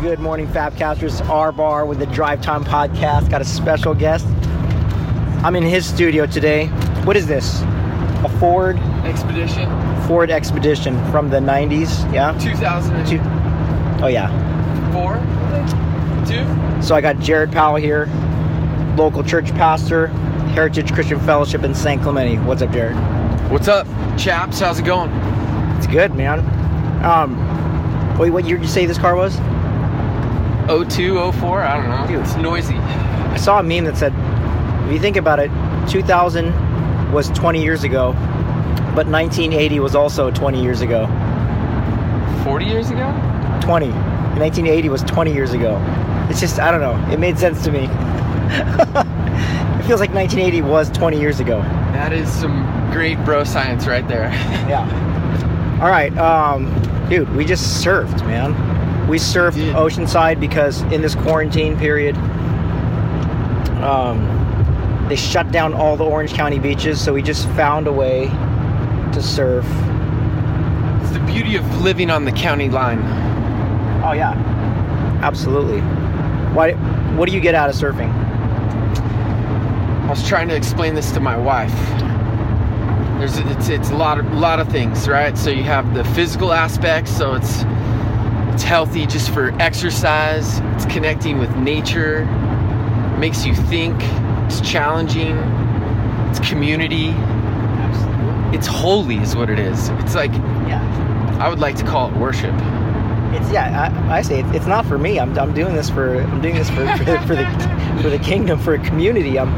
Good morning, Fabcasters. R Bar with the Drive Time Podcast. Got a special guest. I'm in his studio today. What is this? A Ford Expedition Ford Expedition from the 90s. Yeah. 2002. Two- Oh yeah. Four. Two? So I got Jared Powell here, local church pastor, Heritage Christian Fellowship in San Clemente. What's up, Jared? What's up, chaps? How's it going? It's good, man. Um, wait, what year did you say this car was? 02, 04? I don't know. Dude. It's noisy. I saw a meme that said, if you think about it, 2000 was 20 years ago, but 1980 was also 20 years ago. 40 years ago? 20. 1980 was 20 years ago. It's just, I don't know. It made sense to me. it feels like 1980 was 20 years ago. That is some great bro science right there. Yeah. All right, um, dude, we just surfed, man. We surfed Did. Oceanside because in this quarantine period, um, they shut down all the Orange County beaches, so we just found a way to surf. it's the beauty of living on the county line. Oh yeah, absolutely. Why? What do you get out of surfing? I was trying to explain this to my wife. There's it's it's a lot of lot of things, right? So you have the physical aspects, so it's it's healthy just for exercise, it's connecting with nature, makes you think, it's challenging, it's community, it's holy is what it is. It's like Yeah, I would like to call it worship. it's yeah. I, I say it's, it's not for me. I'm, I'm doing this for I'm doing this for for the, for the for the kingdom for a community. I'm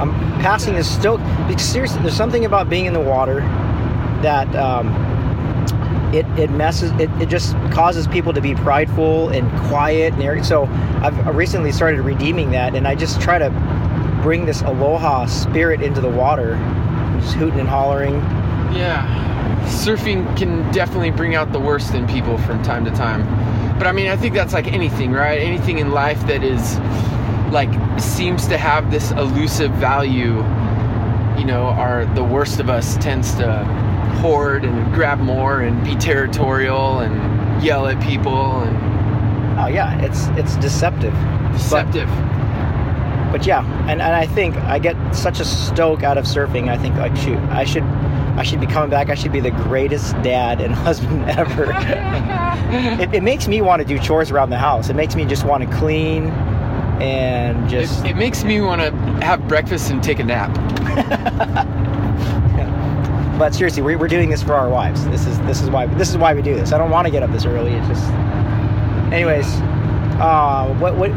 I'm passing this stoke. Because seriously, there's something about being in the water that um, it it messes. It, it just causes people to be prideful and quiet and arrogant. So I've recently started redeeming that, and I just try to bring this aloha spirit into the water, just hooting and hollering. Yeah. Surfing can definitely bring out the worst in people from time to time. But I mean, I think that's like anything, right? Anything in life that is like seems to have this elusive value, you know, are the worst of us tends to hoard and grab more and be territorial and yell at people and Oh yeah, it's it's deceptive. deceptive. but yeah and, and i think i get such a stoke out of surfing i think like shoot i should i should be coming back i should be the greatest dad and husband ever it, it makes me want to do chores around the house it makes me just want to clean and It, just it makes me want to have breakfast and take a nap. but seriously we're, we're doing this for our wives this is this is why this is why we do this i don't want to get up this early it's just anyways uh what what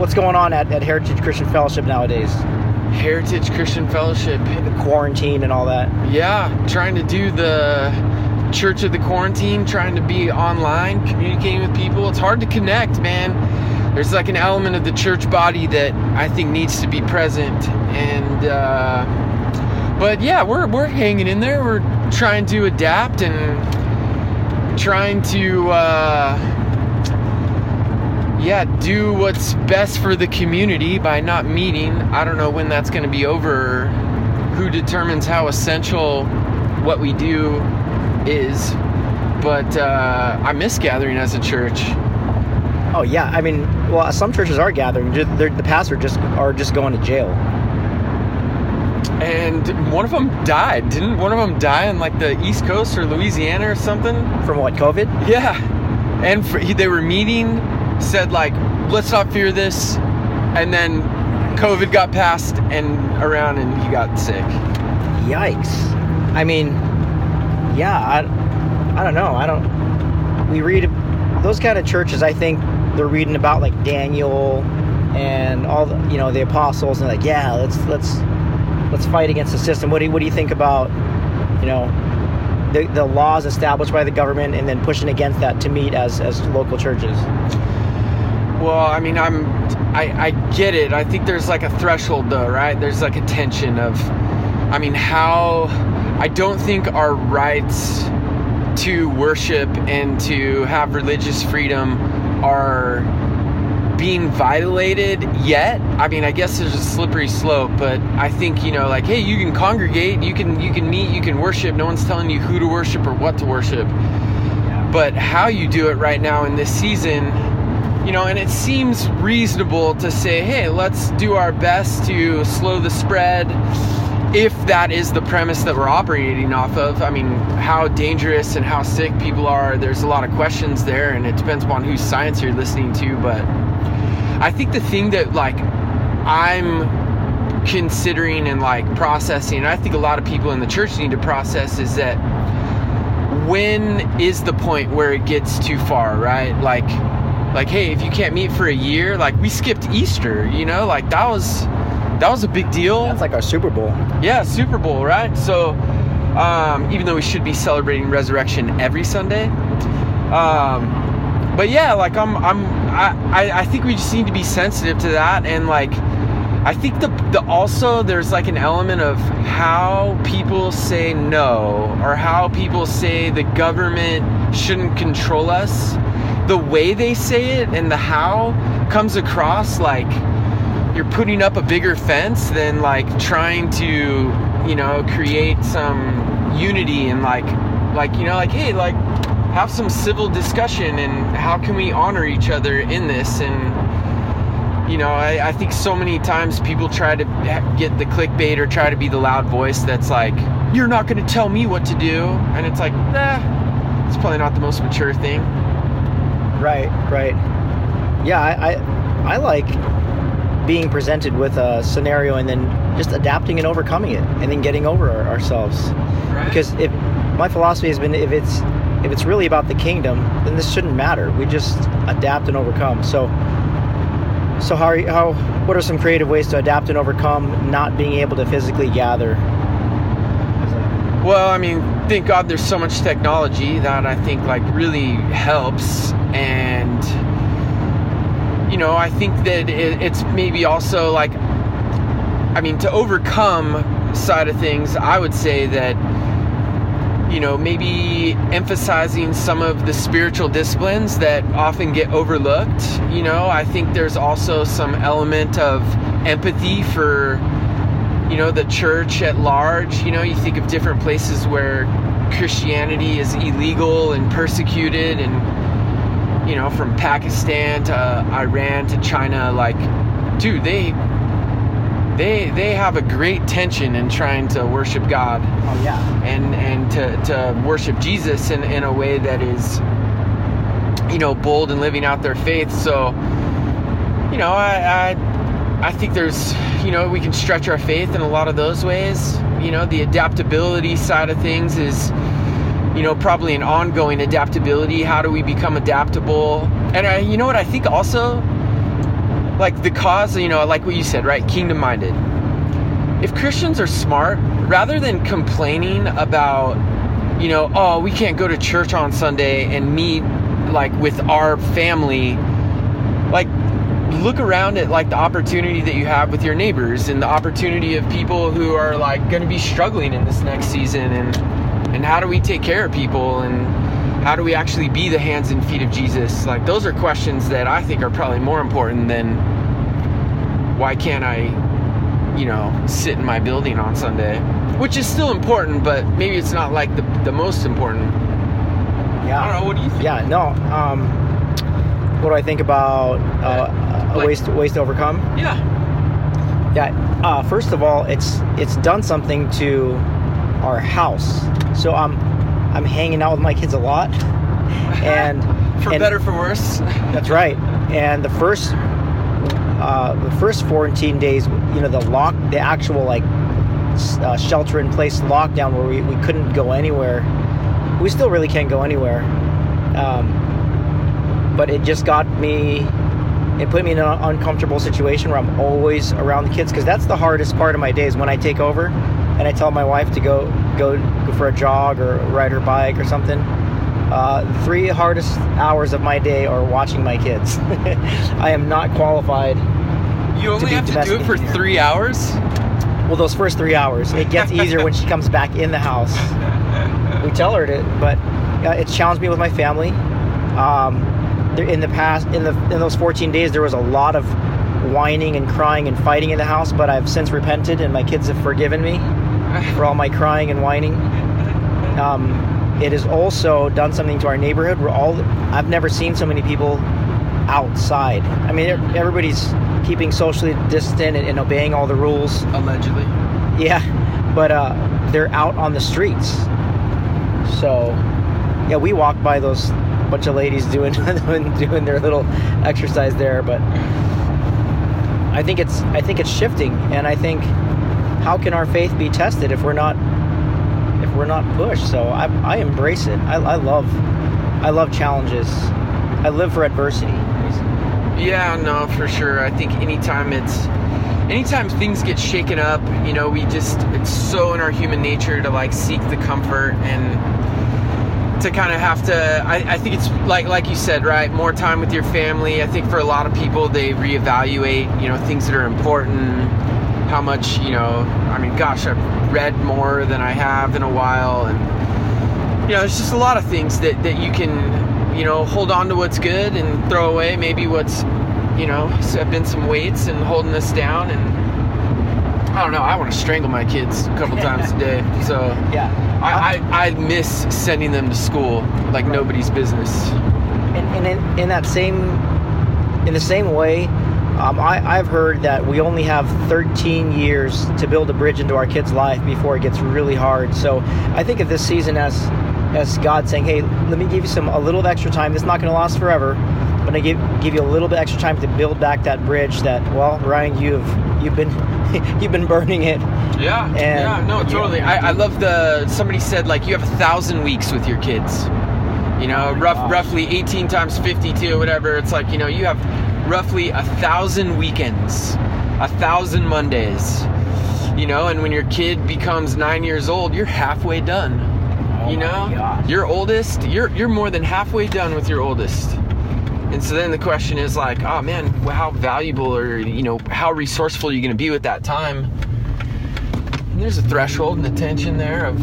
what's going on at, at heritage christian fellowship nowadays Heritage Christian Fellowship the quarantine and all that Yeah, trying to do the church of the quarantine, trying to be online, communicating with people. It's hard to connect, man. There's like an element of the church body that I think needs to be present, and uh, but yeah, we're we're hanging in there. We're trying to adapt and trying to. Uh, yeah, do what's best for the community by not meeting. I don't know when that's going to be over. Who determines how essential what we do is? But uh, I miss gathering as a church. Oh yeah, I mean, well, some churches are gathering. They're, the pastors just are just going to jail. And one of them died. Didn't one of them die in like the East Coast or Louisiana or something? From what COVID? Yeah. And for, they were meeting, said like, let's not fear this. And then COVID got passed and around and he got sick. Yikes! I mean, yeah, I, I don't know. I don't. We read those kind of churches. I think they're reading about like Daniel and all the you know the apostles and like yeah, let's let's let's fight against the system. What do you, what do you think about you know the, the laws established by the government and then pushing against that to meet as as local churches? Well, I mean, I'm, I, I get it. I think there's like a threshold though, right? There's like a tension of, I mean, how, I don't think our rights to worship and to have religious freedom are being violated yet. I mean, I guess there's a slippery slope, but I think, you know, like, hey, you can congregate, you can you can meet, you can worship. No one's telling you who to worship or what to worship. But how you do it right now in this season, you know, and it seems reasonable to say, hey, let's do our best to slow the spread if that is the premise that we're operating off of. I mean, how dangerous and how sick people are, there's a lot of questions there, and it depends upon whose science you're listening to. But I think the thing that, like, I'm considering and like processing, and I think a lot of people in the church need to process is that when is the point where it gets too far, right? Like, like, hey, if you can't meet for a year, like we skipped Easter, you know, like that was that was a big deal. That's like our Super Bowl. Yeah, Super Bowl, right? So, um, even though we should be celebrating resurrection every Sunday, um, but yeah, like I'm, I'm, I, I- I think we just need to be sensitive to that, and like, I think the, the also there's like an element of how people say no, or how people say the government shouldn't control us. The way they say it and the how comes across like you're putting up a bigger fence than like trying to you know create some unity and like like you know like hey like have some civil discussion and how can we honor each other in this? And you know I, I think so many times people try to get the clickbait or try to be the loud voice that's like you're not going to tell me what to do. And it's like nah it's probably not the most mature thing Right, right. Yeah, I, I, I like being presented with a scenario and then just adapting and overcoming it, and then getting over our, ourselves. Because if my philosophy has been, if it's if it's really about the kingdom, then this shouldn't matter. We just adapt and overcome. So, so how are you, how what are some creative ways to adapt and overcome not being able to physically gather? Well, I mean, thank God there's so much technology that I think like really helps, and you know, I think that it, it's maybe also like, I mean, to overcome side of things, I would say that you know maybe emphasizing some of the spiritual disciplines that often get overlooked. You know, I think there's also some element of empathy for you know the church at large you know you think of different places where christianity is illegal and persecuted and you know from pakistan to uh, iran to china like dude they they they have a great tension in trying to worship god. Oh yeah, and and to, to worship jesus in, in a way that is you know bold and living out their faith. So you know i i I think there's, you know, we can stretch our faith in a lot of those ways. You know, the adaptability side of things is, you know, probably an ongoing adaptability. How do we become adaptable? And I, you know what I think also, like the cause, you know, like what you said, right? Kingdom minded. If Christians are smart, rather than complaining about, you know, oh, we can't go to church on Sunday and meet like with our family, like look around at like the opportunity that you have with your neighbors and the opportunity of people who are like going to be struggling in this next season and and how do we take care of people and how do we actually be the hands and feet of Jesus like those are questions that I think are probably more important than why can't I you know sit in my building on Sunday which is still important but maybe it's not like the the most important yeah. I don't know what do you think Yeah, no. Um, what do I think about uh, Like- ways to, ways to overcome? yeah Yeah. Uh, first of all, it's it's done something to our house. So I'm I'm hanging out with my kids a lot, and for and- better for worse That's right. And the first uh, the first 14 days, you know, the lock, the actual like uh, shelter in place lockdown where we, we couldn't go anywhere. We still really can't go anywhere. Um, but it just got me. It put me in an uncomfortable situation where I'm always around the kids because that's the hardest part of my days when I take over and I tell my wife to go go go for a jog or ride her bike or something. Uh, the three hardest hours of my day are watching my kids. I am not qualified. You only have to do it for here. three hours? Well, those first three hours, it gets easier when she comes back in the house. We tell her to, but uh, it's challenged me with my family. Um, in the past, in the in those 14 days, there was a lot of whining and crying and fighting in the house, but I've since repented, and my kids have forgiven me for all my crying and whining. Um, it has also done something to our neighborhood. We're all I've never seen so many people outside. I mean, everybody's keeping socially distant and, and obeying all the rules. Allegedly. Yeah, but uh, they're out on the streets. So, yeah, we walk by those bunch of ladies doing doing, doing their little exercise there, but I think it's I think it's shifting, and I think how can our faith be tested if we're not if we're not pushed? So I, I embrace it. I, I love I love challenges. I live for adversity. Yeah, no, for sure. I think anytime it's anytime things get shaken up, you know, we just it's so in our human nature to like seek the comfort and to kind of have to I, I think it's like like you said, right? More time with your family. I think for a lot of people they reevaluate, you know, things that are important, how much, you know, I mean, gosh, I've read more than I have in a while and you know, there's just a lot of things that, that you can, you know, hold on to what's good and throw away maybe what's, you know, have been some weights and holding us down. And I don't know, I want to strangle my kids a couple times a day. So Yeah. I, I, I miss sending them to school like nobody's business. and, and in, in that same in the same way um, I, i've heard that we only have 13 years to build a bridge into our kids life before it gets really hard so i think of this season as as god saying hey let me give you some a little extra time it's not going to last forever but i give give you a little bit extra time to build back that bridge that well ryan you've you've been you've been burning it Yeah, And- yeah, no, totally. I, I love the somebody said like you have a thousand weeks with your kids. You know, Oh rough, gosh. roughly 18 times 52, whatever. It's like you know you have roughly a thousand weekends, a thousand Mondays. You know, and when your kid becomes nine years old, you're halfway done. Oh you know, your oldest, you're you're more than halfway done with your oldest. And so then the question is like, oh man, how valuable or you know, how resourceful are you going to be with that time? And there's a threshold and a tension there of,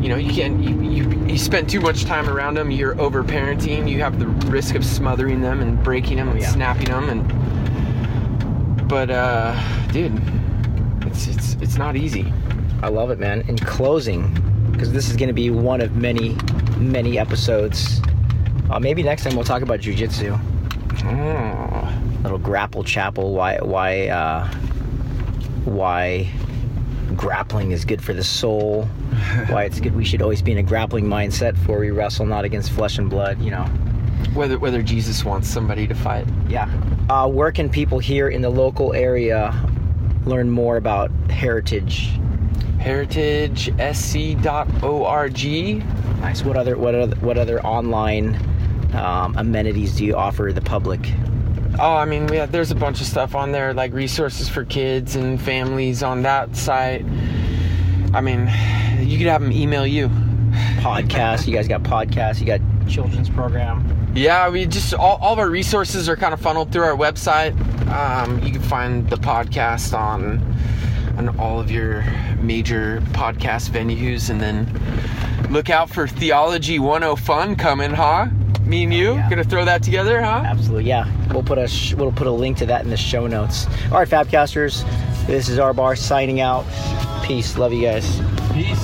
you know, you can't you, you you spend too much time around them, you're over parenting, you have the risk of smothering them and breaking them and Yeah. snapping them and. But uh, dude, it's it's it's not easy. I love it, man. In closing, because this is going to be one of many, many episodes. Uh, maybe next time we'll talk about jujitsu. Oh. Little grapple chapel. Why? Why? Uh, why? Grappling is good for the soul. why it's good. We should always be in a grappling mindset for we wrestle not against flesh and blood. You know. Whether whether Jesus wants somebody to fight. Yeah. Uh, where can people here in the local area learn more about heritage? HeritageSC.org. Nice. What other what other what other online um, amenities do you offer the public? Oh, I mean, we there's a bunch of stuff on there, like resources for kids and families on that site. I mean, you could have them email you. Podcast. you guys got podcasts. You got children's program. Yeah, we just all, all of our resources are kind of funneled through our website. Um, you can find the podcast on on all of your major podcast venues, and then look out for Theology 10 Fun coming, huh? Me and you Yeah. gonna throw that together, huh? Absolutely. Yeah. We'll put a sh- we'll put a link to that in the show notes. All right, Fabcasters. This is our bar signing out. Peace. Love you guys. Peace.